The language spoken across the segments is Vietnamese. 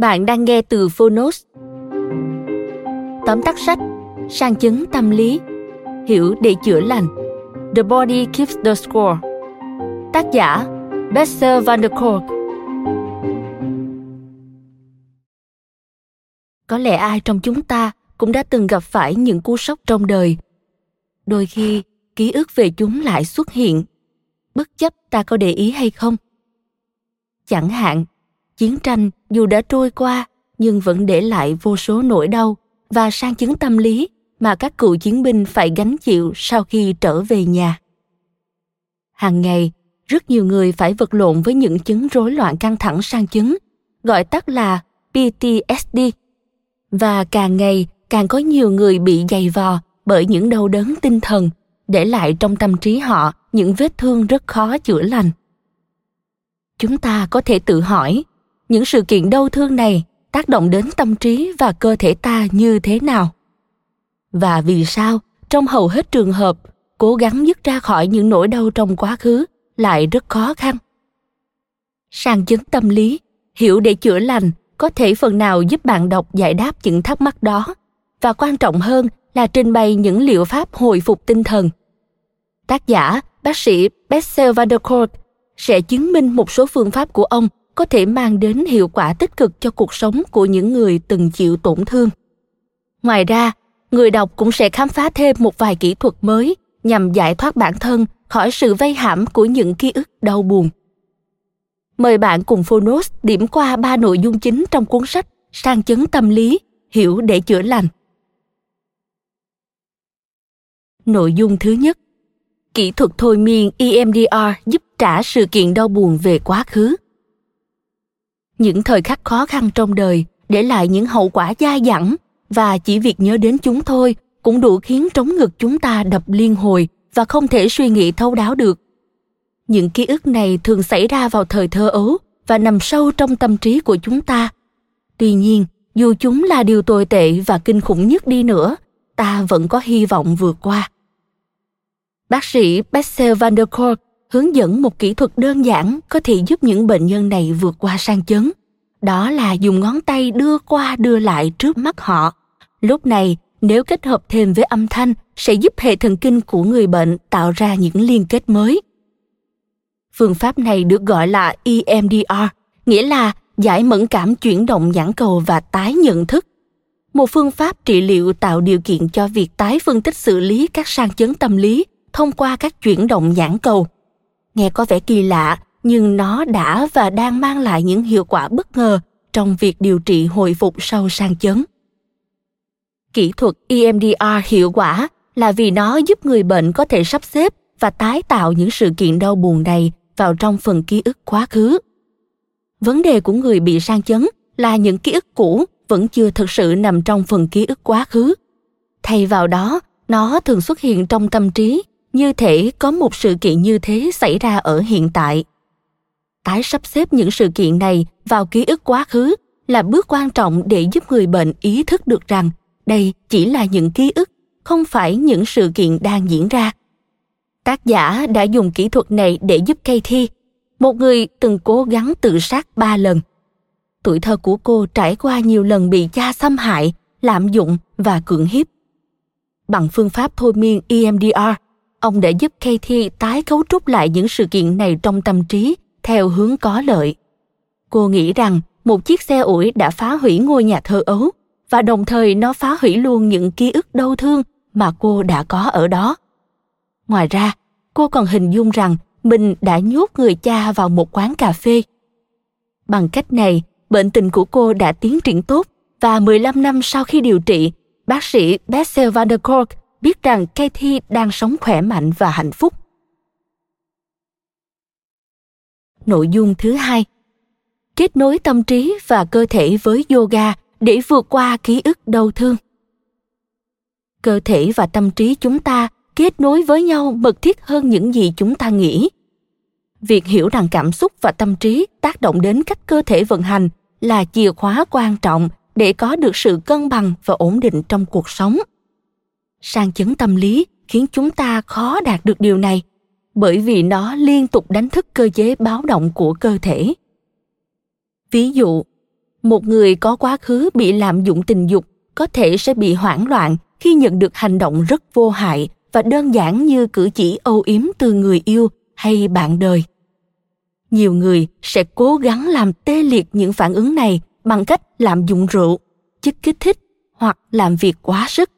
Bạn đang nghe từ Phonos. Tóm tắt sách Sang chấn tâm lý Hiểu để chữa lành The Body Keeps the Score Tác giả besser van der Kolk Có lẽ ai trong chúng ta cũng đã từng gặp phải những cú sốc trong đời. Đôi khi, ký ức về chúng lại xuất hiện, bất chấp ta có để ý hay không. Chẳng hạn, chiến tranh dù đã trôi qua nhưng vẫn để lại vô số nỗi đau và sang chứng tâm lý mà các cựu chiến binh phải gánh chịu sau khi trở về nhà. Hàng ngày, rất nhiều người phải vật lộn với những chứng rối loạn căng thẳng sang chứng, gọi tắt là PTSD. Và càng ngày càng có nhiều người bị dày vò bởi những đau đớn tinh thần, để lại trong tâm trí họ những vết thương rất khó chữa lành. Chúng ta có thể tự hỏi, những sự kiện đau thương này tác động đến tâm trí và cơ thể ta như thế nào? Và vì sao, trong hầu hết trường hợp, cố gắng dứt ra khỏi những nỗi đau trong quá khứ lại rất khó khăn? Sang chứng tâm lý, hiểu để chữa lành có thể phần nào giúp bạn đọc giải đáp những thắc mắc đó. Và quan trọng hơn là trình bày những liệu pháp hồi phục tinh thần. Tác giả, bác sĩ Bessel van der Kolk sẽ chứng minh một số phương pháp của ông có thể mang đến hiệu quả tích cực cho cuộc sống của những người từng chịu tổn thương. Ngoài ra, người đọc cũng sẽ khám phá thêm một vài kỹ thuật mới nhằm giải thoát bản thân khỏi sự vây hãm của những ký ức đau buồn. Mời bạn cùng phonos điểm qua ba nội dung chính trong cuốn sách sang chấn tâm lý, hiểu để chữa lành. Nội dung thứ nhất, kỹ thuật thôi miên emdr giúp trả sự kiện đau buồn về quá khứ những thời khắc khó khăn trong đời để lại những hậu quả dai dẳng. Và chỉ việc nhớ đến chúng thôi cũng đủ khiến trống ngực chúng ta đập liên hồi và không thể suy nghĩ thấu đáo được. Những ký ức này thường xảy ra vào thời thơ ấu và nằm sâu trong tâm trí của chúng ta. Tuy nhiên, dù chúng là điều tồi tệ và kinh khủng nhất đi nữa, ta vẫn có hy vọng vượt qua. Bác sĩ Bessel van der Kolk hướng dẫn một kỹ thuật đơn giản có thể giúp những bệnh nhân này vượt qua sang chấn. Đó là dùng ngón tay đưa qua đưa lại trước mắt họ. Lúc này, nếu kết hợp thêm với âm thanh sẽ giúp hệ thần kinh của người bệnh tạo ra những liên kết mới. Phương pháp này được gọi là EMDR, nghĩa là giải mẫn cảm chuyển động nhãn cầu và tái nhận thức. Một phương pháp trị liệu tạo điều kiện cho việc tái phân tích xử lý các sang chấn tâm lý thông qua các chuyển động nhãn cầu – nghe có vẻ kỳ lạ, nhưng nó đã và đang mang lại những hiệu quả bất ngờ trong việc điều trị hồi phục sau sang chấn. Kỹ thuật emdr hiệu quả là vì nó giúp người bệnh có thể sắp xếp và tái tạo những sự kiện đau buồn này vào trong phần ký ức quá khứ. Vấn đề của người bị sang chấn là những ký ức cũ vẫn chưa thực sự nằm trong phần ký ức quá khứ. Thay vào đó, nó thường xuất hiện trong tâm trí như thể có một sự kiện như thế xảy ra ở hiện tại tái sắp xếp những sự kiện này vào ký ức quá khứ là bước quan trọng để giúp người bệnh ý thức được rằng đây chỉ là những ký ức không phải những sự kiện đang diễn ra tác giả đã dùng kỹ thuật này để giúp Katie, một người từng cố gắng tự sát ba lần. tuổi thơ của cô trải qua nhiều lần bị cha xâm hại, lạm dụng và cưỡng hiếp. Bằng phương pháp thôi miên EMDR, ông đã giúp Katie tái cấu trúc lại những sự kiện này trong tâm trí theo hướng có lợi. Cô nghĩ rằng một chiếc xe ủi đã phá hủy ngôi nhà thơ ấu và đồng thời nó phá hủy luôn những ký ức đau thương mà cô đã có ở đó. Ngoài ra, cô còn hình dung rằng mình đã nhốt người cha vào một quán cà phê. Bằng cách này, bệnh tình của cô đã tiến triển tốt và 15 năm sau khi điều trị, bác sĩ Bessel van der Kolk biết rằng kathy đang sống khỏe mạnh và hạnh phúc. Nội dung thứ hai Kết nối tâm trí và cơ thể với yoga để vượt qua ký ức đau thương. Cơ thể và tâm trí chúng ta kết nối với nhau mật thiết hơn những gì chúng ta nghĩ. Việc hiểu rằng cảm xúc và tâm trí tác động đến cách cơ thể vận hành là chìa khóa quan trọng để có được sự cân bằng và ổn định trong cuộc sống sang chấn tâm lý khiến chúng ta khó đạt được điều này, bởi vì nó liên tục đánh thức cơ chế báo động của cơ thể. Ví dụ, một người có quá khứ bị lạm dụng tình dục có thể sẽ bị hoảng loạn khi nhận được hành động rất vô hại và đơn giản như cử chỉ âu yếm từ người yêu hay bạn đời. Nhiều người sẽ cố gắng làm tê liệt những phản ứng này bằng cách lạm dụng rượu, chất kích thích hoặc làm việc quá sức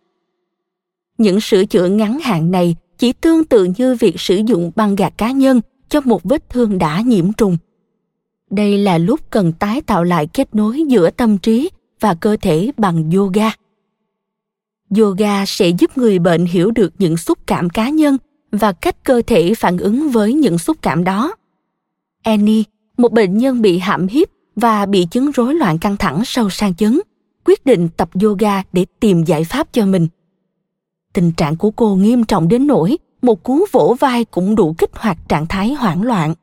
những sửa chữa ngắn hạn này chỉ tương tự như việc sử dụng băng gạc cá nhân cho một vết thương đã nhiễm trùng. Đây là lúc cần tái tạo lại kết nối giữa tâm trí và cơ thể bằng yoga. Yoga sẽ giúp người bệnh hiểu được những xúc cảm cá nhân và cách cơ thể phản ứng với những xúc cảm đó. Annie, một bệnh nhân bị hãm hiếp và bị chứng rối loạn căng thẳng sau sang chấn, quyết định tập yoga để tìm giải pháp cho mình tình trạng của cô nghiêm trọng đến nỗi một cú vỗ vai cũng đủ kích hoạt trạng thái hoảng loạn.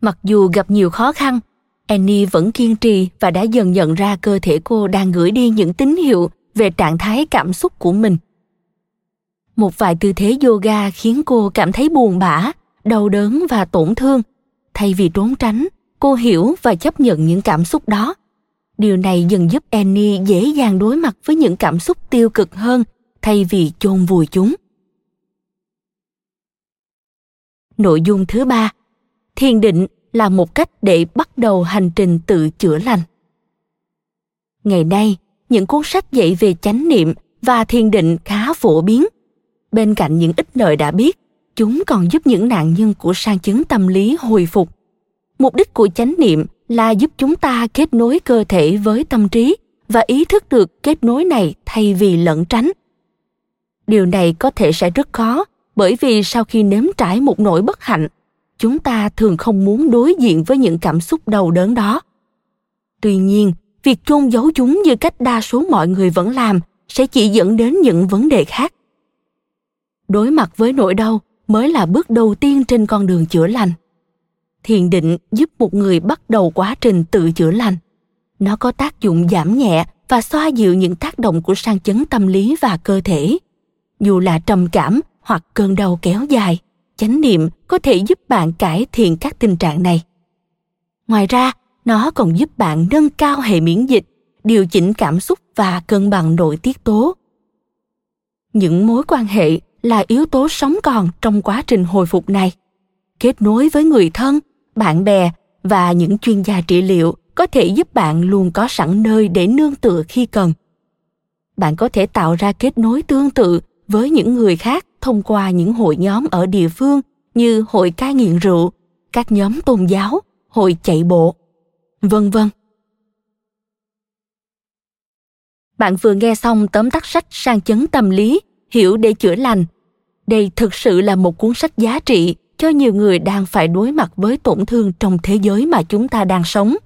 Mặc dù gặp nhiều khó khăn, annie vẫn kiên trì và đã dần nhận ra cơ thể cô đang gửi đi những tín hiệu về trạng thái cảm xúc của mình. Một vài tư thế yoga khiến cô cảm thấy buồn bã, đau đớn và tổn thương. Thay vì trốn tránh, cô hiểu và chấp nhận những cảm xúc đó. Điều này dần giúp annie dễ dàng đối mặt với những cảm xúc tiêu cực hơn thay vì chôn vùi chúng. Nội dung thứ ba, thiền định là một cách để bắt đầu hành trình tự chữa lành. Ngày nay, những cuốn sách dạy về chánh niệm và thiền định khá phổ biến. Bên cạnh những ít lợi đã biết, chúng còn giúp những nạn nhân của sang chứng tâm lý hồi phục. Mục đích của chánh niệm là giúp chúng ta kết nối cơ thể với tâm trí và ý thức được kết nối này thay vì lẩn tránh điều này có thể sẽ rất khó, bởi vì sau khi nếm trải một nỗi bất hạnh, chúng ta thường không muốn đối diện với những cảm xúc đau đớn đó. Tuy nhiên, việc chôn giấu chúng như cách đa số mọi người vẫn làm sẽ chỉ dẫn đến những vấn đề khác. Đối mặt với nỗi đau mới là bước đầu tiên trên con đường chữa lành. Thiền định giúp một người bắt đầu quá trình tự chữa lành. Nó có tác dụng giảm nhẹ và xoa dịu những tác động của sang chấn tâm lý và cơ thể dù là trầm cảm hoặc cơn đau kéo dài, chánh niệm có thể giúp bạn cải thiện các tình trạng này. Ngoài ra, nó còn giúp bạn nâng cao hệ miễn dịch, điều chỉnh cảm xúc và cân bằng nội tiết tố. Những mối quan hệ là yếu tố sống còn trong quá trình hồi phục này. Kết nối với người thân, bạn bè và những chuyên gia trị liệu có thể giúp bạn luôn có sẵn nơi để nương tựa khi cần. Bạn có thể tạo ra kết nối tương tự với những người khác thông qua những hội nhóm ở địa phương như hội cai nghiện rượu, các nhóm tôn giáo, hội chạy bộ, vân vân. Bạn vừa nghe xong tóm tắt sách sang chấn tâm lý, hiểu để chữa lành. Đây thực sự là một cuốn sách giá trị cho nhiều người đang phải đối mặt với tổn thương trong thế giới mà chúng ta đang sống.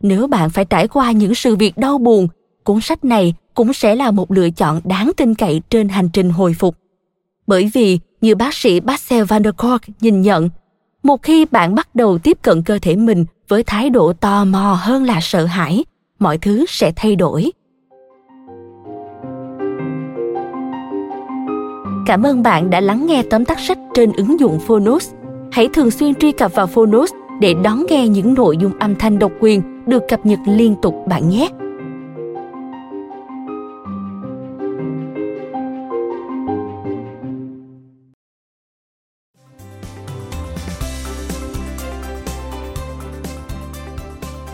Nếu bạn phải trải qua những sự việc đau buồn, cuốn sách này cũng sẽ là một lựa chọn đáng tin cậy trên hành trình hồi phục. Bởi vì, như bác sĩ Basel van der Kork nhìn nhận, một khi bạn bắt đầu tiếp cận cơ thể mình với thái độ tò mò hơn là sợ hãi, mọi thứ sẽ thay đổi. Cảm ơn bạn đã lắng nghe tóm tắt sách trên ứng dụng Phonos. Hãy thường xuyên truy cập vào Phonos để đón nghe những nội dung âm thanh độc quyền được cập nhật liên tục bạn nhé.